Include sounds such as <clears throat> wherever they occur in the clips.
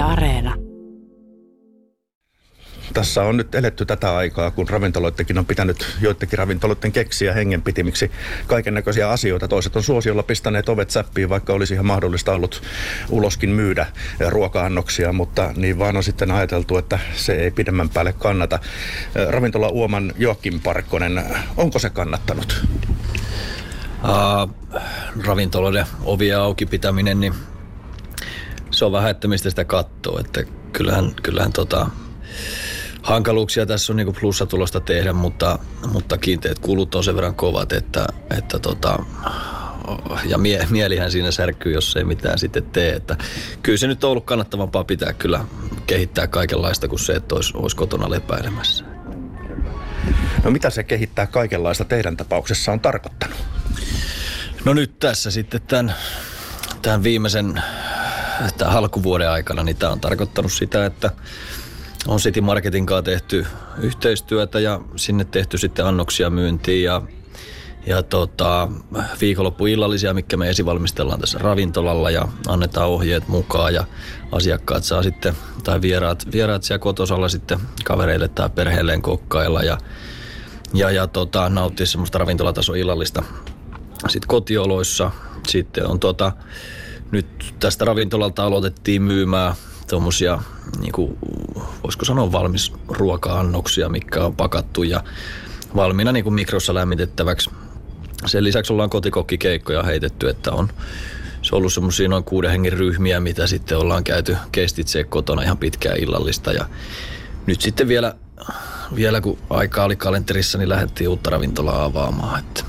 Yle Areena. Tässä on nyt eletty tätä aikaa, kun ravintoloittekin on pitänyt joidenkin ravintoloiden keksiä hengenpitimiksi kaiken näköisiä asioita. Toiset on suosiolla pistäneet ovet säppiin, vaikka olisi ihan mahdollista ollut uloskin myydä ruoka-annoksia, mutta niin vaan on sitten ajateltu, että se ei pidemmän päälle kannata. Ravintola Uoman Joakim Parkkonen, onko se kannattanut? Uh, ravintoloiden ovia auki pitäminen, niin se on vähän, että mistä sitä katsoo. Että kyllähän, kyllähän tota, hankaluuksia tässä on niin plussatulosta tehdä, mutta, mutta kiinteät kulut on sen verran kovat, että, että tota, ja mie, mielihän siinä särkyy, jos ei mitään sitten tee. Että kyllä se nyt on ollut kannattavampaa pitää kyllä kehittää kaikenlaista kuin se, että olisi, olisi kotona lepäilemässä. No mitä se kehittää kaikenlaista teidän tapauksessa on tarkoittanut? No nyt tässä sitten tämän, tämän viimeisen tämän alkuvuoden aikana, niin tämä on tarkoittanut sitä, että on City Marketin kanssa tehty yhteistyötä ja sinne tehty sitten annoksia myyntiin ja, ja tota, viikonloppuillallisia, mikä me esivalmistellaan tässä ravintolalla ja annetaan ohjeet mukaan ja asiakkaat saa sitten, tai vieraat, vieraat siellä kotosalla sitten kavereille tai perheelleen kokkailla ja, ja, ja tota, nauttia semmoista ravintolatason illallista sitten kotioloissa. Sitten on tota, nyt tästä ravintolalta aloitettiin myymään tuommoisia, niin kuin, voisiko sanoa valmis ruoka-annoksia, mikä on pakattu ja valmiina niin kuin mikrossa lämmitettäväksi. Sen lisäksi ollaan kotikokkikeikkoja heitetty, että on se on ollut semmoisia noin kuuden hengen ryhmiä, mitä sitten ollaan käyty kestitse kotona ihan pitkään illallista. Ja nyt sitten vielä, vielä kun aika oli kalenterissa, niin lähdettiin uutta ravintolaa avaamaan. Että.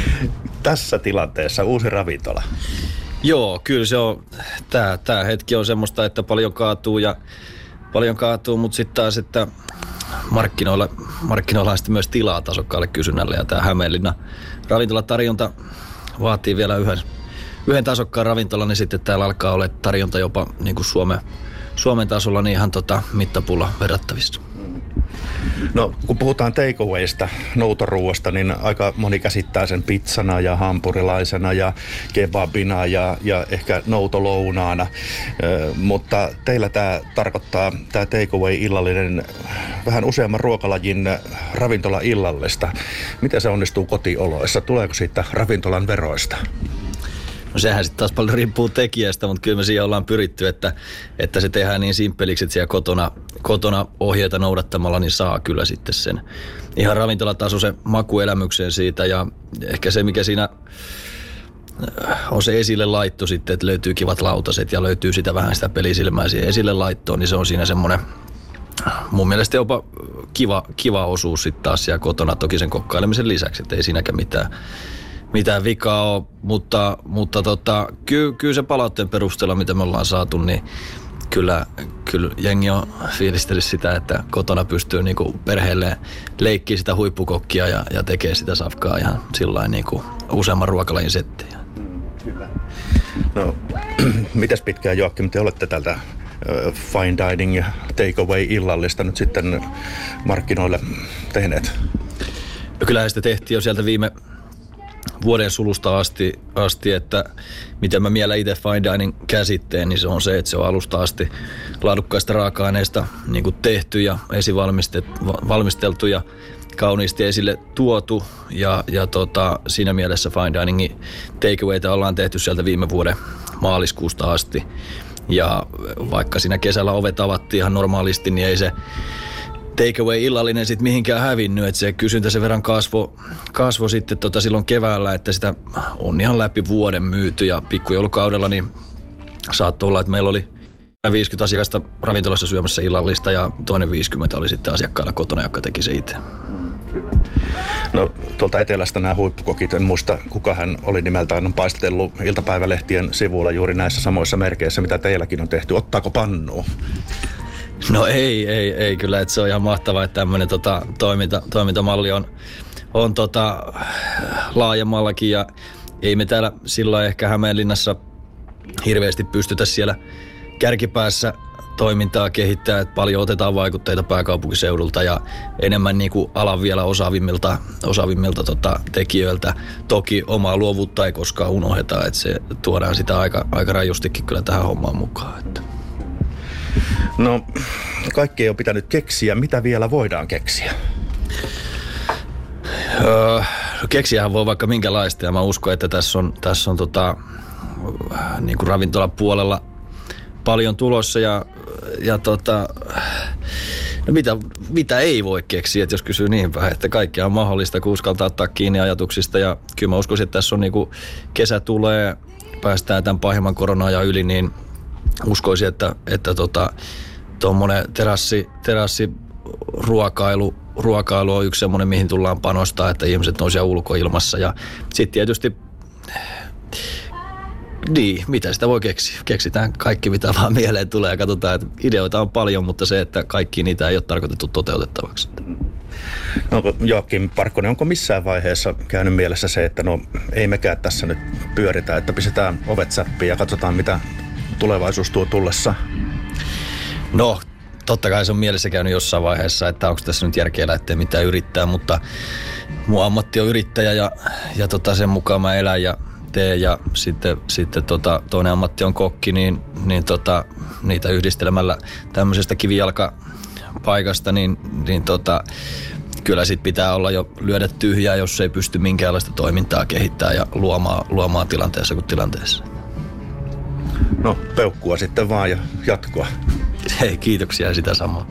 <laughs> Tässä tilanteessa uusi ravintola. Joo, kyllä se on, tämä, tämä hetki on semmoista, että paljon kaatuu ja paljon kaatuu, mutta sitten taas, että markkinoilla, markkinoilla on sitten myös tilaa tasokkaalle kysynnälle ja tämä Hämeenlinna ravintolatarjonta vaatii vielä yhden, yhden tasokkaan ravintolan, niin sitten täällä alkaa olla tarjonta jopa niin kuin Suomen, Suomen tasolla niin ihan tota mittapulla verrattavissa. No, kun puhutaan takeawaysta, noutoruuasta, niin aika moni käsittää sen pizzana ja hampurilaisena ja kebabina ja, ja ehkä noutolounaana. Ö, mutta teillä tämä tarkoittaa, tämä takeaway illallinen, vähän useamman ruokalajin ravintola illallista. Miten se onnistuu kotioloissa? Tuleeko siitä ravintolan veroista? No sehän sitten taas paljon riippuu tekijästä, mutta kyllä me siihen ollaan pyritty, että, että se tehdään niin simppeliksi, että siellä kotona, kotona ohjeita noudattamalla niin saa kyllä sitten sen. Ihan ravintolatasoisen makuelämyksen siitä ja ehkä se, mikä siinä äh, on se esille laitto sitten, että löytyy kivat lautaset ja löytyy sitä vähän sitä pelisilmää siihen esille laittoon, niin se on siinä semmoinen mun mielestä jopa kiva, kiva osuus sitten taas siellä kotona, toki sen kokkailemisen lisäksi, että ei siinäkään mitään mitään vikaa ole, mutta, mutta tota, ky, kyllä se palautteen perusteella, mitä me ollaan saatu, niin kyllä, kyllä jengi on fiilistellyt sitä, että kotona pystyy niinku perheelle leikkiä sitä huippukokkia ja, ja tekee sitä safkaa ihan sillä niinku useamman ruokalajin settiä. Kyllä. No, <clears throat> mitäs pitkään Joakim, te olette tältä fine dining ja takeaway illallista nyt sitten markkinoille tehneet? No kyllähän sitä tehtiin jo sieltä viime, vuoden sulusta asti, asti että miten mä miellä itse fine dining käsitteen, niin se on se, että se on alusta asti laadukkaista raaka-aineista niin tehty ja esivalmisteltu ja kauniisti esille tuotu. Ja, ja tota, siinä mielessä fine diningin takeawayta ollaan tehty sieltä viime vuoden maaliskuusta asti. Ja vaikka siinä kesällä ovet avattiin ihan normaalisti, niin ei se takeaway illallinen sitten mihinkään hävinnyt, että se kysyntä sen verran kasvo, kasvo sitten tota silloin keväällä, että sitä on ihan läpi vuoden myyty ja pikkujoulukaudella niin saattoi olla, että meillä oli 50 asiakasta ravintolassa syömässä illallista ja toinen 50 oli sitten asiakkailla kotona, joka teki se itse. No tuolta etelästä nämä huippukokit, en muista kuka hän oli nimeltään, on paistellut iltapäivälehtien sivuilla juuri näissä samoissa merkeissä, mitä teilläkin on tehty. Ottaako pannua? No ei, ei, ei kyllä, että se on ihan mahtavaa, että tämmöinen tota, toiminta, toimintamalli on, on tota, laajemmallakin ja ei me täällä silloin ehkä Hämeenlinnassa hirveästi pystytä siellä kärkipäässä toimintaa kehittää, että paljon otetaan vaikutteita pääkaupunkiseudulta ja enemmän niin kuin alan vielä osaavimmilta, osaavimmilta tota, tekijöiltä. Toki omaa luovuutta ei koskaan unoheta, että se tuodaan sitä aika, aika rajustikin kyllä tähän hommaan mukaan. Että. No, kaikki ei ole pitänyt keksiä. Mitä vielä voidaan keksiä? Öö, keksiähän voi vaikka minkälaista ja mä uskon, että tässä on, tässä on tota, niin kuin ravintolapuolella paljon tulossa ja, ja tota, no mitä, mitä ei voi keksiä, että jos kysyy niin päin, että kaikkea on mahdollista, kun uskaltaa ottaa kiinni ajatuksista ja kyllä mä uskoisin, että tässä on niin kuin kesä tulee, päästään tämän pahimman korona ja yli, niin uskoisin, että, että tota, tuommoinen terassi, terassi ruokailu, ruokailu on yksi semmoinen, mihin tullaan panostaa, että ihmiset on siellä ulkoilmassa. Ja sitten tietysti niin, mitä sitä voi keksiä? Keksitään kaikki, mitä vaan mieleen tulee ja katsotaan, että ideoita on paljon, mutta se, että kaikki niitä ei ole tarkoitettu toteutettavaksi. No Joakim Parkkonen, onko missään vaiheessa käynyt mielessä se, että no ei mekään tässä nyt pyöritä, että pistetään ovet säppiin ja katsotaan, mitä tulevaisuus tuo tullessa? No, totta kai se on mielessä käynyt jossain vaiheessa, että onko tässä nyt järkeä lähteä mitään yrittää, mutta mun ammatti on yrittäjä ja, ja tota, sen mukaan mä elän ja teen ja sitten, sitten tota, toinen ammatti on kokki, niin, niin tota, niitä yhdistelemällä tämmöisestä kivijalkapaikasta, niin, niin tota, kyllä sit pitää olla jo lyödä tyhjää, jos ei pysty minkäänlaista toimintaa kehittämään ja luomaan, luomaan tilanteessa kuin tilanteessa. No, peukkua sitten vaan ja jatkoa. Hei, kiitoksia sitä samaa.